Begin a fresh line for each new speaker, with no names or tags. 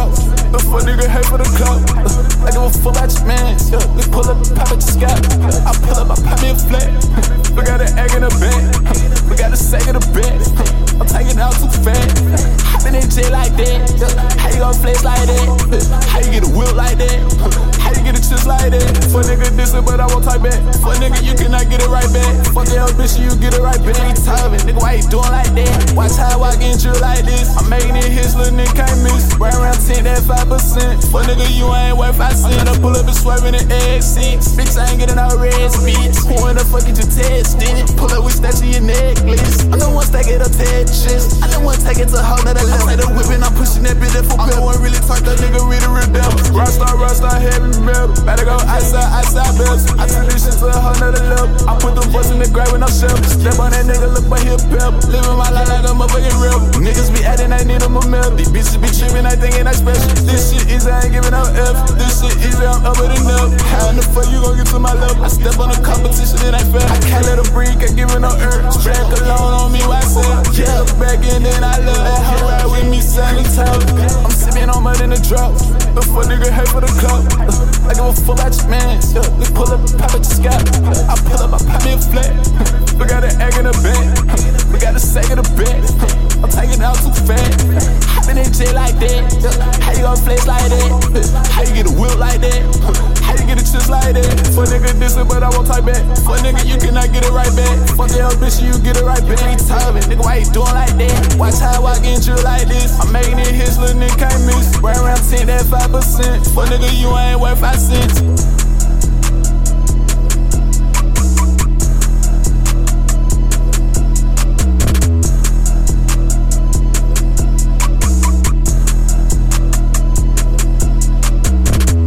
route. The fuck nigga hate for the club. I uh, give a fuck about your man. Yeah, we pull up, pop at just got I pull up, I pop me a flat. We got an egg in the bed. We got the sack in the bed. I'm taking out too fast. Hop in jail like that. How you gon' flex like that? How you get a whip like that? How you get a chest like that? Fuck nigga this but I won't type back. Fuck nigga, you cannot get it right back. Fuck the ambition, you get it right back. Ain't timing, nigga. Why you doing like that? Watch how I get you like this. I'm making it his little nigga. 10, that 5%. For nigga, you ain't worth 5 cents. I'm gonna pull up and swerving the X6. Bitch, I ain't getting no red bitch. Who in the fuck get you tested? Pull up with of your necklace. I'm the one stacking up Tetris. I want to take it to whole nother level. I the whipping, I'm pushing that bitch up for I'm the one really talk, that nigga really rebel. Rockstar, rockstar, heavy metal. Better go outside, outside bells. I took this shit to a whole nother level. I put the voice in the grave when I'm shelf. Step on that nigga, look but he a pebble. Living my life like a motherfucking rebel. Niggas be acting, I need them a medal. These bitches be tripping, I thinking I special. Easy, I ain't giving no F. This shit easy, I'm up with enough. How in the fuck you gon' get to my level? I step on the competition, it ain't fair. I can't let a break, I give it no earth. Strap alone on me, why say? Yeah, back in, then I love. Let her ride with me, Sunny Town. I'm sipping on mud in the drought. Before nigga hate for the club. I give a about your man. We pull up, pop at your scalp. I pull up, I pop me a flat. We got an egg in the bed. We got a sack in the bed. I'm taking out too fast. Hopping in jet like that. How you How you get a whip like that? How you get a chips like that? For nigga dissing, but I won't type back. For nigga, you cannot get it right back. Fuck your bitch, you get it right back. Ain't tubbing, nigga, why you doing like that? Watch how I get you like this. I'm making it hits, little nigga can't miss. Right around 10, that 5%. For nigga, you ain't worth 5 cents.